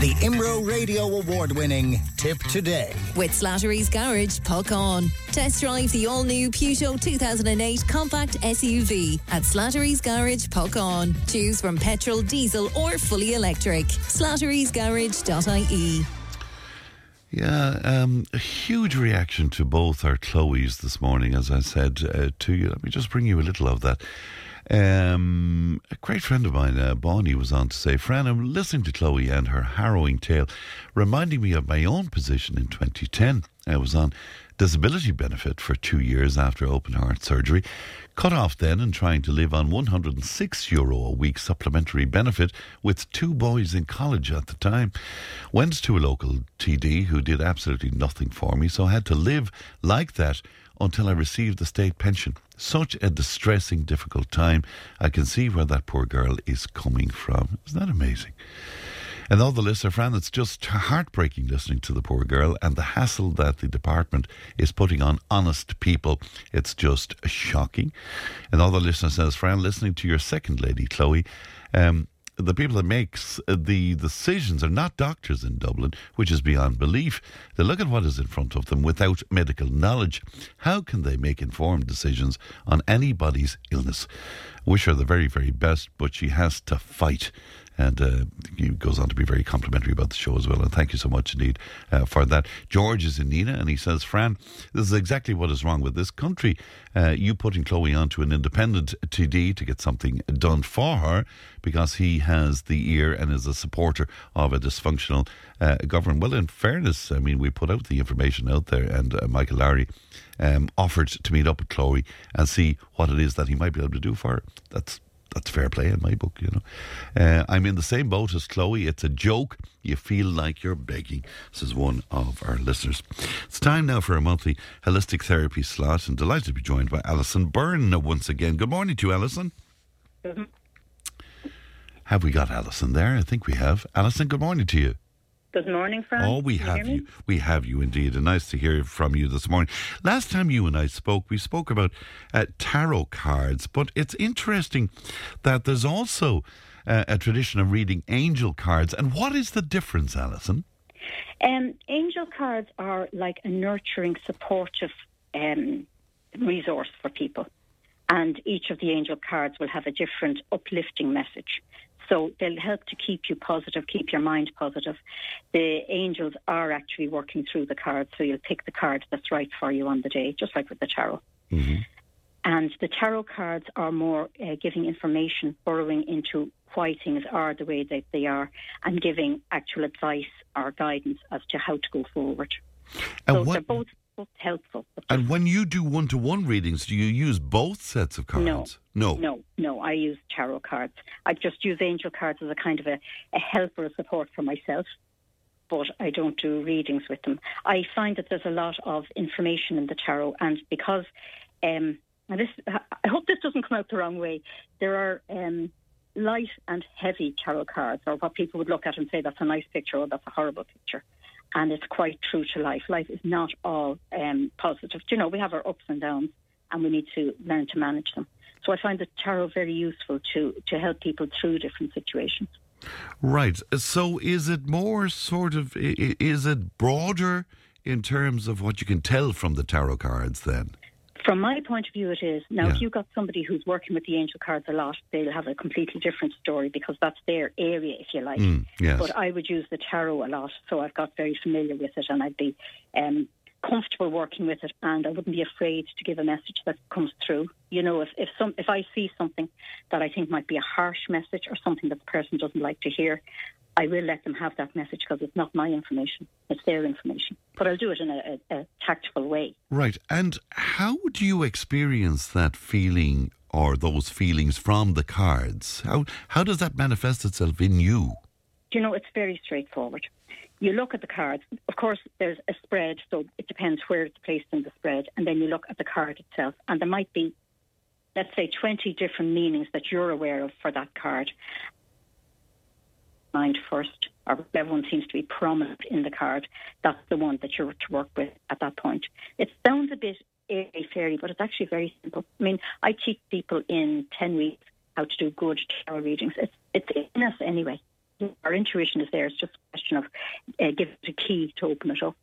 The Imro Radio Award winning Tipp Today. With Slattery's Garage, Puckane. Test drive the all new Peugeot 2008 compact SUV at Slattery's Garage, Puckane. Choose from petrol, diesel, or fully electric. Slattery's Slattery'sGarage.ie. Yeah, um, a huge reaction to both our Chloe's this morning, as I said uh, to you. Let me just bring you a little of that. Um, a great friend of mine, uh, Bonnie, was on to say, Fran, I'm listening to Chloe and her harrowing tale, reminding me of my own position in 2010. I was on disability benefit for two years after open heart surgery, cut off then and trying to live on 106 euro a week supplementary benefit with two boys in college at the time. Went to a local TD who did absolutely nothing for me, so I had to live like that until I received the state pension. Such a distressing, difficult time. I can see where that poor girl is coming from. Isn't that amazing? And all the listener friend, it's just heartbreaking listening to the poor girl and the hassle that the department is putting on honest people. It's just shocking. And all the listener says, Fran, listening to your second lady, Chloe, um, the people that makes uh, the decisions are not doctors in Dublin, which is beyond belief. They look at what is in front of them without medical knowledge. How can they make informed decisions on anybody's illness? Wish her the very, very best, but she has to fight and uh, he goes on to be very complimentary about the show as well. And thank you so much indeed uh, for that. George is in Nenagh, and he says, Fran, this is exactly what is wrong with this country. Uh, you putting Chloe onto an independent TD to get something done for her because he has the ear and is a supporter of a dysfunctional uh, government. Well, in fairness, I mean, we put out the information out there, and uh, Michael Lowry um, offered to meet up with Chloe and see what it is that he might be able to do for her. That's that's fair play in my book, you know. Uh, I'm in the same boat as Chloe. It's a joke. You feel like you're begging, says one of our listeners. It's time now for a monthly holistic therapy slot, and delighted to be joined by Alison Byrne once again. Good morning to you, Alison. Mm-hmm. Have we got Alison there? I think we have. Alison, good morning to you. Good morning, Fran. Oh, we have you. We have you indeed, and nice to hear from you this morning. Last time you and I spoke, we spoke about uh, tarot cards, but it's interesting that there's also uh, a tradition of reading angel cards. And what is the difference, Alison? Um, angel cards are like a nurturing, supportive um, resource for people, and each of the angel cards will have a different uplifting message. So they'll help to keep you positive, keep your mind positive. The angels are actually working through the cards, so you'll pick the card that's right for you on the day, just like with the tarot. Mm-hmm. And the tarot cards are more uh, giving information, burrowing into why things are the way that they are, and giving actual advice or guidance as to how to go forward. And so what, they're both helpful. And when you do one to one readings, do you use both sets of cards? No. No. No, no. I use tarot cards. I just use angel cards as a kind of a, a help or a support for myself. But I don't do readings with them. I find that there's a lot of information in the tarot, and because um, and this, I hope this doesn't come out the wrong way. There are um, light and heavy tarot cards, or what people would look at and say that's a nice picture or that's a horrible picture and it's quite true to life. Life is not all um, positive. You know, we have our ups and downs, and we need to learn to manage them. So I find the tarot very useful to to help people through different situations. Right. So is it more sort of is it broader in terms of what you can tell from the tarot cards then? From my point of view, it is. Now, yeah. if you've got somebody who's working with the angel cards a lot, they'll have a completely different story because that's their area, if you like. Mm, yes. But I would use the tarot a lot, so I've got very familiar with it and I'd be um, comfortable working with it and I wouldn't be afraid to give a message that comes through. You know, if, if some if I see something that I think might be a harsh message or something that the person doesn't like to hear, I will let them have that message because it's not my information, it's their information. But I'll do it in a, a, a tactful way. Right. And how do you experience that feeling or those feelings from the cards? How, how does that manifest itself in you? Do you know, it's very straightforward. You look at the cards. Of course, there's a spread, so it depends where it's placed in the spread. And then you look at the card itself, and there might be let's say 20 different meanings that you're aware of for that card mind first, or whichever one seems to be prominent in the card, that's the one that you're to work with at that point. It sounds a bit airy fairy, but it's actually very simple. I mean, I teach people in 10 weeks how to do good tarot readings. It's, it's in us anyway. Our intuition is there. It's just a question of uh, giving it a key to open it up.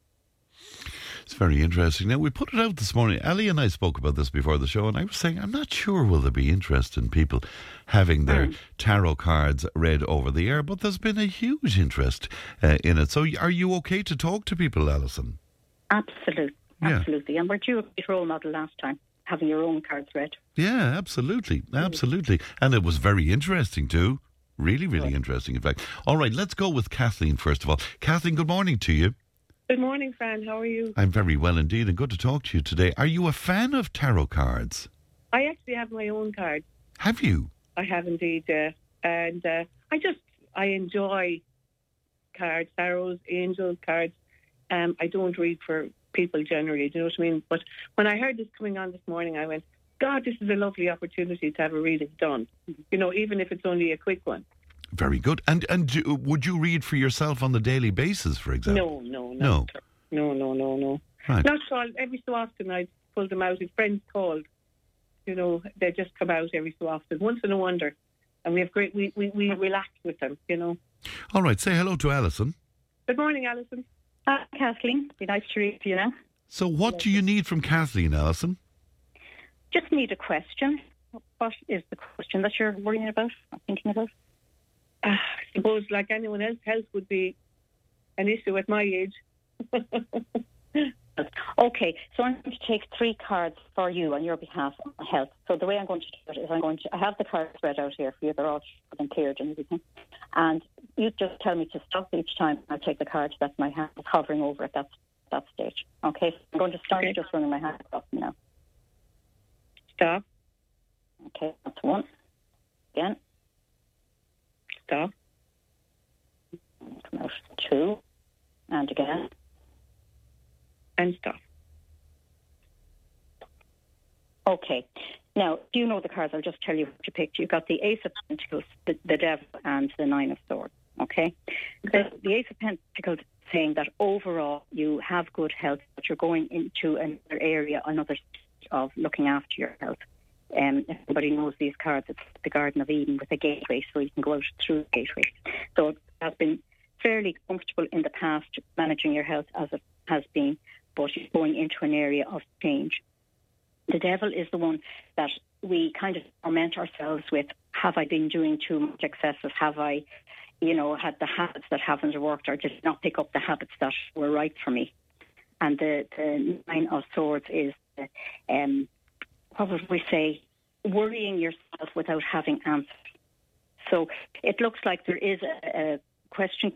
It's very interesting. Now, we put it out this morning. Ali and I spoke about this before the show, and I was saying, I'm not sure will there be interest in people having their Mm. tarot cards read over the air, but there's been a huge interest uh, in it. So, are you okay to talk to people, Alison? Absolutely, Yeah. absolutely. And we're due a great role model last time, having your own cards read. Yeah, absolutely. Absolutely. And it was very interesting, too. Really, really interesting, in fact. All right, let's go with Kathleen first of all. Kathleen, good morning to you. Good morning, Fran. How are you? I'm very well indeed, and good to talk to you today. Are you a fan of tarot cards? I actually have my own card. Have you? I have indeed, uh, and uh, I just I enjoy cards, tarots, angel cards. Um, I don't read for people generally. Do you know what I mean? But when I heard this coming on this morning, I went, God, this is a lovely opportunity to have a reading done. You know, even if it's only a quick one. Very good. And and do, would you read for yourself on the daily basis, for example? No, no, No. no, no, no, no, no. Right. Not at all. Every so often I pull them out. If friends called, you know, they just come out every so often, once in a wonder. And we have great, we, we, we relax with them, you know. All right. Say hello to Alison. Good morning, Alison. Hi, Kathleen. Be nice to read you now. So, what do you need from Kathleen, Alison? Just need a question. What is the question that you're worrying about, or thinking about? Uh, I suppose, like anyone else, health would be an issue at my age. Okay, so I'm going to take three cards for you on your behalf on health. So the way I'm going to do it is I'm going to I have the cards read out here for you. They're all and cleared and everything. And you just tell me to stop each time. I'll take the card that my hand is hovering over at that that stage. Okay, so I'm going to start Okay. just running my hand across them now. Stop, Okay, that's one. Again, out two, and again. and stop. Okay. Now, do you know the cards? I'll just tell you what you picked. You've got the Ace of Pentacles, the, the Devil, and the Nine of Swords. Okay. The, the Ace of Pentacles saying that overall you have good health, but you're going into another area, another of looking after your health. Um, everybody knows these cards. It's the Garden of Eden with a gateway, so you can go out through the gateway. So it has been fairly comfortable in the past managing your health as it has been, but going into an area of change. The devil is the one that we kind of torment ourselves with. Have I been doing too much excessive? Have I, you know, had the habits that haven't worked or did not pick up the habits that were right for me? And the, the nine of swords is, um, what would we say, worrying yourself without having answers. So it looks like there is a, a question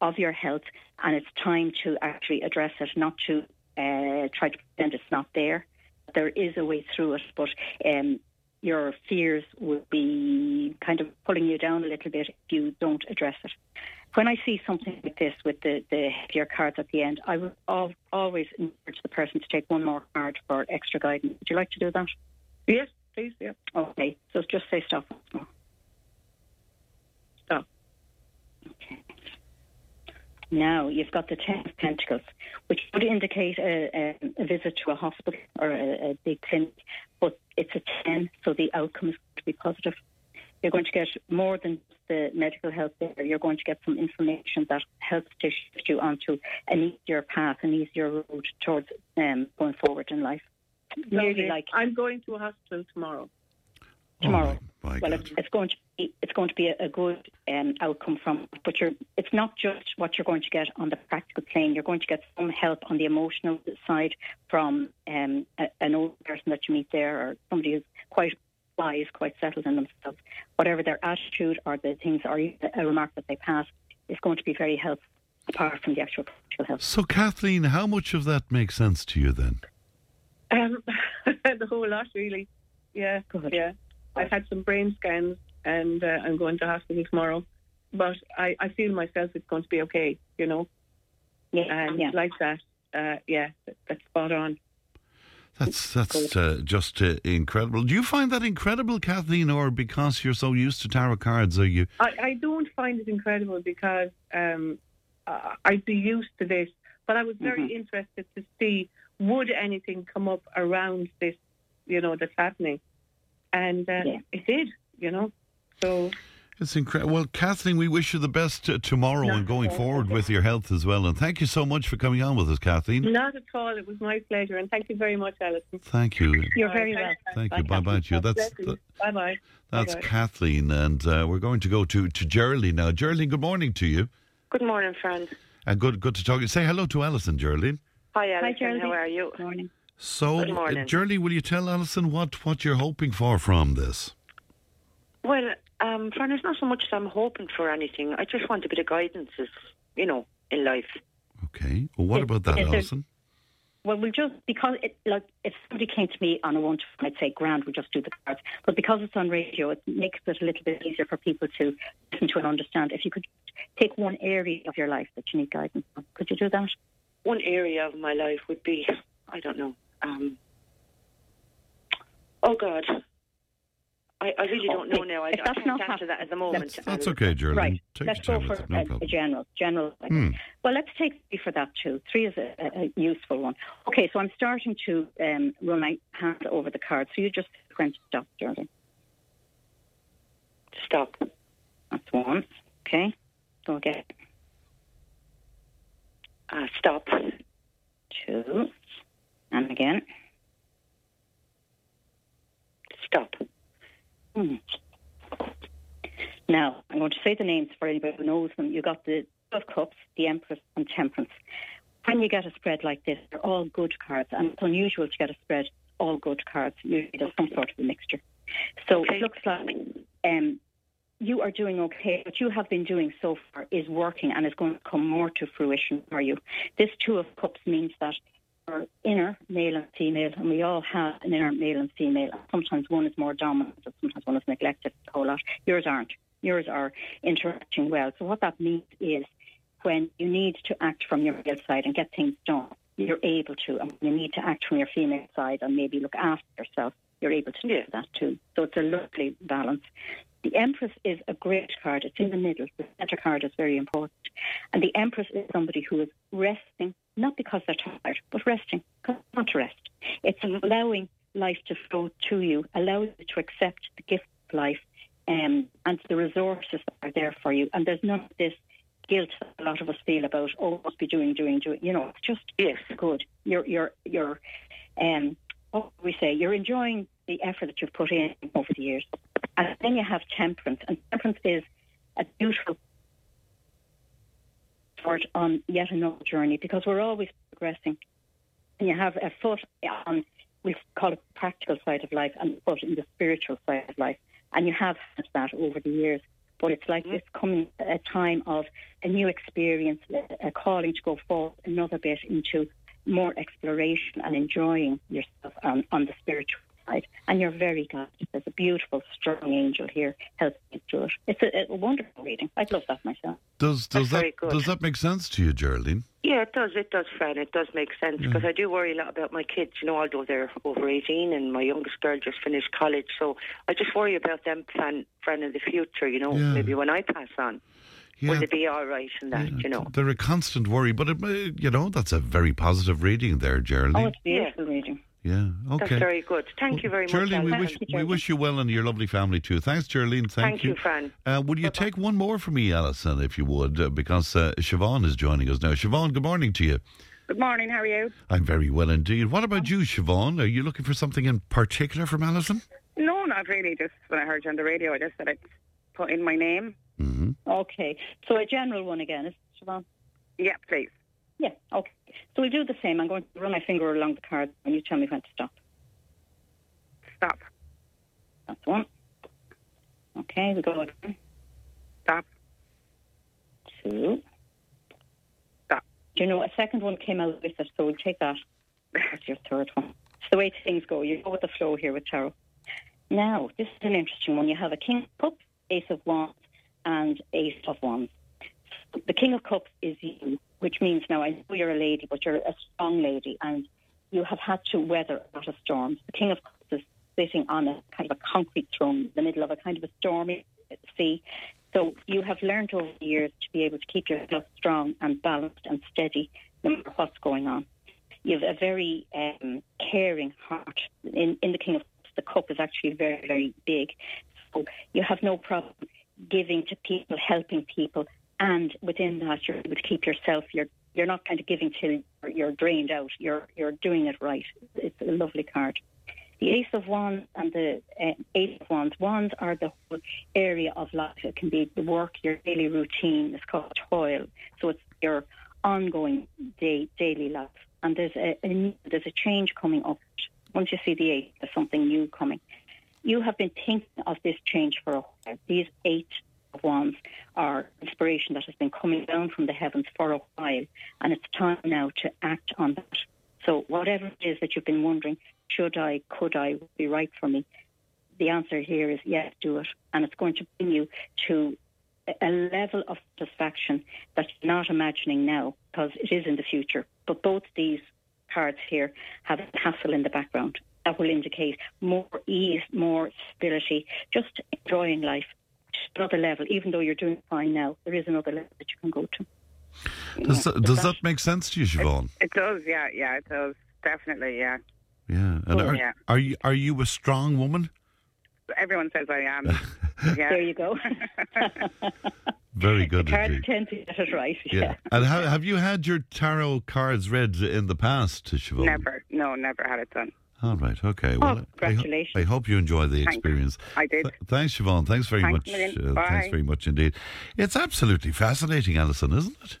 of your health, and it's time to actually address it, not to uh, try to pretend it's not there. There is a way through it, but um, your fears would be kind of pulling you down a little bit if you don't address it. When I see something like this with the, the heavier cards at the end, I would al- always encourage the person to take one more card for extra guidance. Would you like to do that? Yes, please, yeah. Okay, so just say stop. once more. Stop. Okay. Now you've got the Ten of Pentacles, which would indicate a, a, a visit to a hospital or a, a big clinic, but it's a 10, so the outcome is going to be positive. You're going to get more than the medical help there. You're going to get some information that helps to shift you onto an easier path, an easier road towards um, going forward in life. Nearly like I'm going to a hospital tomorrow. tomorrow. Oh, my, my well, it's, it's going to be it's going to be a, a good um, outcome from. But you're it's not just what you're going to get on the practical plane. You're going to get some help on the emotional side from um, a, an old person that you meet there, or somebody who's quite wise, quite settled in themselves. Whatever their attitude or the things or a remark that they pass is going to be very helpful. Apart from the actual practical help. So, Kathleen, how much of that makes sense to you then? Um, the whole lot, really. Yeah, Good. yeah. I've had some brain scans, and uh, I'm going to hospital tomorrow. But I, I feel myself it's going to be okay, you know. Yeah, And yeah. like that, uh, yeah, that, that's spot on. That's that's uh, just uh, incredible. Do you find that incredible, Kathleen, or because you're so used to tarot cards, are you? I, I don't find it incredible because um, I'd be used to this, but I was very Mhm. interested to see would anything come up around this, you know, that's happening, and uh, Yeah. it did, you know. So It's incredible. Well, Kathleen, we wish you the best uh, tomorrow and going forward with your health as well. And thank you so much for coming on with us, Kathleen. Not at all. It was my pleasure, and thank you very much, Alison. Thank you. You're very welcome. Thank you. Bye bye to you. That's that, Bye bye. that's Kathleen, and uh, we're going to go to to Geraldine now. Geraldine, good morning to you, Good morning, friend. and good good to talk. to you. Say hello to Alison, Geraldine. Hi, Alison. Hi, Geraldine. How are you? Good morning. So, Good morning. uh, Geraldine, will you tell Alison what what you're hoping for from this? Well, um, friend, it's not so much that I'm hoping for anything. I just want a bit of guidance, as, you know, in life. Okay. Well, what Is- about that, there- Alison? Well, we'll just because it like if somebody came to me on a one to one, I'd say grand, we'll just do the cards. But because it's on radio, it makes it a little bit easier for people to listen to and understand. If you could take one area of your life that you need guidance on, could you do that? One area of my life would be, I don't know. Um, oh God, I, I really don't know now. I, If I that's can't not answer happening, that at the moment. let's- That's okay, Geraldine. right. Take let's your go for with it. No a, a general. General. Hmm. Well, let's take three for that too. Three is a, a, a useful one. Okay, so I'm starting to um, run my hand over the cards. So you just going to stop, Geraldine. Stop. That's one. Okay. Go again. Uh, stop. Two. And again. Stop. Hmm. Now, I'm going to say the names for anybody who knows them. You got the Two of Cups, the Empress, and Temperance. When you get a spread like this, they're all good cards, and it's unusual to get a spread all good cards. Usually there's some sort of a mixture. So Okay. it looks like um, you are doing okay. What you have been doing so far is working and is going to come more to fruition for you. This Two of Cups means that our inner male and female, and we all have an inner male and female. Sometimes one is more dominant, sometimes one is neglected a whole lot. Yours aren't. Yours are interacting well. So what that means is when you need to act from your male side and get things done, you're able to. And when you need to act from your female side and maybe look after yourself, you're able to do that too. So it's a lovely balance. The Empress is a great card. It's in the middle. The centre card is very important. And the Empress is somebody who is resting, not because they're tired, but resting want to rest. It's allowing life to flow to you, allowing you to accept the gift of life um, and the resources that are there for you. And there's none of this guilt that a lot of us feel about, oh, must be doing, doing, doing. You know, it's just Yes. good. You're, you're, you're, um, what we say? You're enjoying the effort that you've put in over the years. And then you have temperance. And temperance is a beautiful start on yet another journey because we're always progressing. And you have a foot on, we call it practical side of life, and a foot in the spiritual side of life. And you have had that over the years. But it's like mm-hmm. this coming a time of a new experience, a- a calling to go forward another bit into more exploration and enjoying yourself on, on the spiritual side. And you're very glad. There's a beautiful, strong angel here helping you through it. It's a, a wonderful reading. I'd love that myself. Does does very that does that make sense to you, Geraldine? Yeah, it does. It does, Fran. It does make sense because I do worry a lot about my kids. You know, although they're over eighteen, and my youngest girl just finished college, so I just worry about them plan, Fran, in the future. You know, Yeah. maybe when I pass on, Yeah, will they be all right in that? yeah, You know. they're a constant worry, but it, you know that's a very positive reading there, Geraldine. Oh, Geraldine. it's beautiful reading. Yeah, Okay. That's okay. very good. Thank you very much. Geraldine, we wish you, we wish you well and your lovely family too. Thanks, Geraldine. Thank, Thank you, Fran. Uh, would you take one more for me, Alison, if you would, uh, because uh, Siobhan is joining us now. Siobhan, good morning to you. Good morning, how are you? I'm very well indeed. What about you, Siobhan? Are you looking for something in particular from Alison? No, not really. Just when I heard you on the radio, I just said I'd put in my name. hmm Okay. So a general one again, is it, Siobhan? Yeah, please. Yeah, okay. So we'll do the same. I'm going to run my finger along the card and you tell me when to stop. Stop. That's one. Okay, we go again. Stop. Two. Stop. Do you know, a second one came out with it, so we'll take that. That's your third one. It's the way things go. You go with the flow here with tarot. Now, this is an interesting one. You have a King of Cups, Ace of Wands, and Ace of Wands. The King of Cups is you, which means now I know you're a lady, but you're a strong lady, and you have had to weather a lot of storms. The King of Cups is sitting on a kind of a concrete throne in the middle of a kind of a stormy sea. So you have learned over the years to be able to keep yourself strong and balanced and steady no matter what's going on. You have a very um, caring heart. In, in the King of Cups, the cup is actually very, very big. So you have no problem giving to people, helping people, and within that you're able to keep yourself. You're you're not kind of giving till you're drained out. You're you're doing it right. It's a lovely card. The Ace of Wands and the uh, Eight of Wands. Wands are the whole area of life. It can be the work, your daily routine. It's called toil. So it's your ongoing day daily life. And there's a, a there's a change coming up. Once you see the eight, there's something new coming. You have been thinking of this change for a while. These eight of wands are inspiration that has been coming down from the heavens for a while, and it's time now to act on that. So whatever it is that you've been wondering, should I, could I, would be right for me? The answer here is yes, do it, and it's going to bring you to a level of satisfaction that you're not imagining now because it is in the future. But both these cards here have a castle in the background that will indicate more ease, more stability, just enjoying life. Just another level, even though you're doing fine now, there is another level that you can go to. Does, that, does that make sense to you, Siobhan? It does, yeah, yeah, it does. Definitely, yeah. Yeah. And oh, are, Yeah. are you are you a strong woman? Everyone says I am. Yeah. There you go. Very good Cards indeed. tend to get it right. Yeah. Yeah. And have, have you had your tarot cards read in the past, Siobhan? Never, no, never had it done. All right. Okay. Well, I- I, ho- congratulations. I hope you enjoy the Thanks. experience. I did. Th- thanks, Siobhan. Thanks very Thanks much. Uh, thanks very much indeed. It's absolutely fascinating, Alison, isn't it?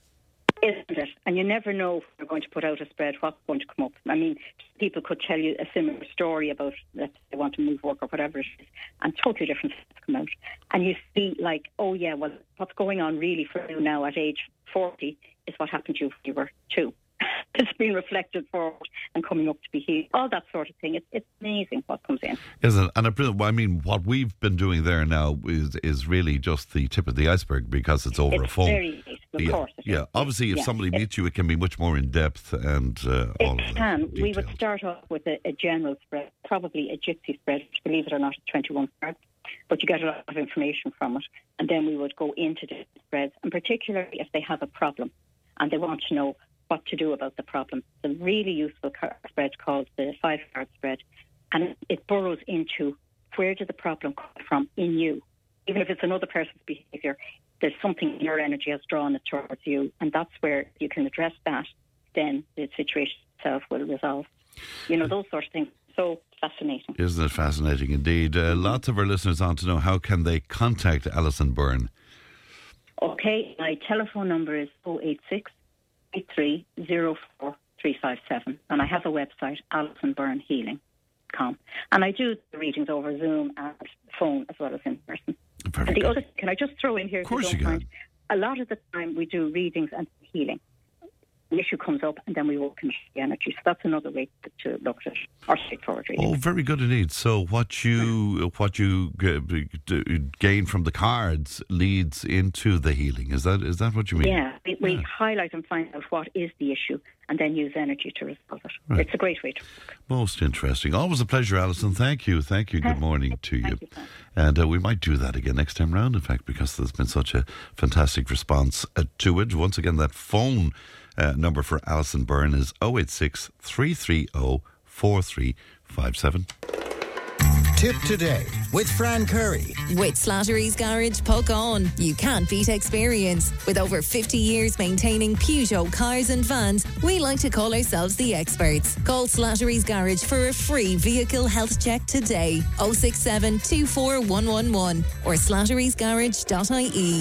Isn't it? And you never know if they're going to put out a spread, what's going to come up. I mean, people could tell you a similar story about that they want to move work or whatever it is, and totally different things come out. And you see, like, oh yeah, well, what's going on really for you now at age 40 is what happened to you when you were two. It's been reflected forward and coming up to be healed. All that sort of thing. It's, it's amazing what comes in. Isn't it? And I I mean, what we've been doing there now is is really just the tip of the iceberg because it's over a It's phone. very yeah, yeah. Obviously, if Yeah. somebody meets you, it can be much more in depth and uh, all of can. We would start off with a, a general spread, probably a gypsy spread, which, believe it or not, is 21 cards, but you get a lot of information from it. And then we would go into the spreads, and particularly if they have a problem and they want to know what to do about the problem. It's a really useful card spread called the five card spread, and it burrows into where did the problem come from in you. Even if it's another person's behaviour, there's something in your energy has drawn it towards you, and that's where you can address that. Then the situation itself will resolve. You know those sort of things. So fascinating. Isn't it fascinating indeed? Uh, lots of our listeners want to know how can they contact Alison Byrne. Okay, my telephone number is 086 8304 357, and I have a website, AlisonByrneHealing.com. And I do the readings over Zoom and phone as well as in person. Very And the other, can I just throw in here? Of course you can. A lot of the time we do readings and healing. An issue comes up and then we work in the energy. So that's another way to look at it, or straightforward. Oh, very good indeed. So what you what you gain from the cards leads into the healing. Is that is that what you mean? Yeah, we, we Yeah. highlight and find out what is the issue and then use energy to resolve it. Right. It's a great way to Most interesting. Always a pleasure, Alison. Thank you. Thank you. Good morning to you. You, And uh, we might do that again next time round, in fact, because there's been such a fantastic response uh, to it. Once again, that phone uh, number for Alison Byrne is 086 330 4357. Tipp today with Fran Curry. With Slattery's Garage, Puckane. You can't beat experience. With over 50 years maintaining Peugeot cars and vans, we like to call ourselves the experts. Call Slattery's Garage for a free vehicle health check today. 067 24111 or slatterysgarage.ie.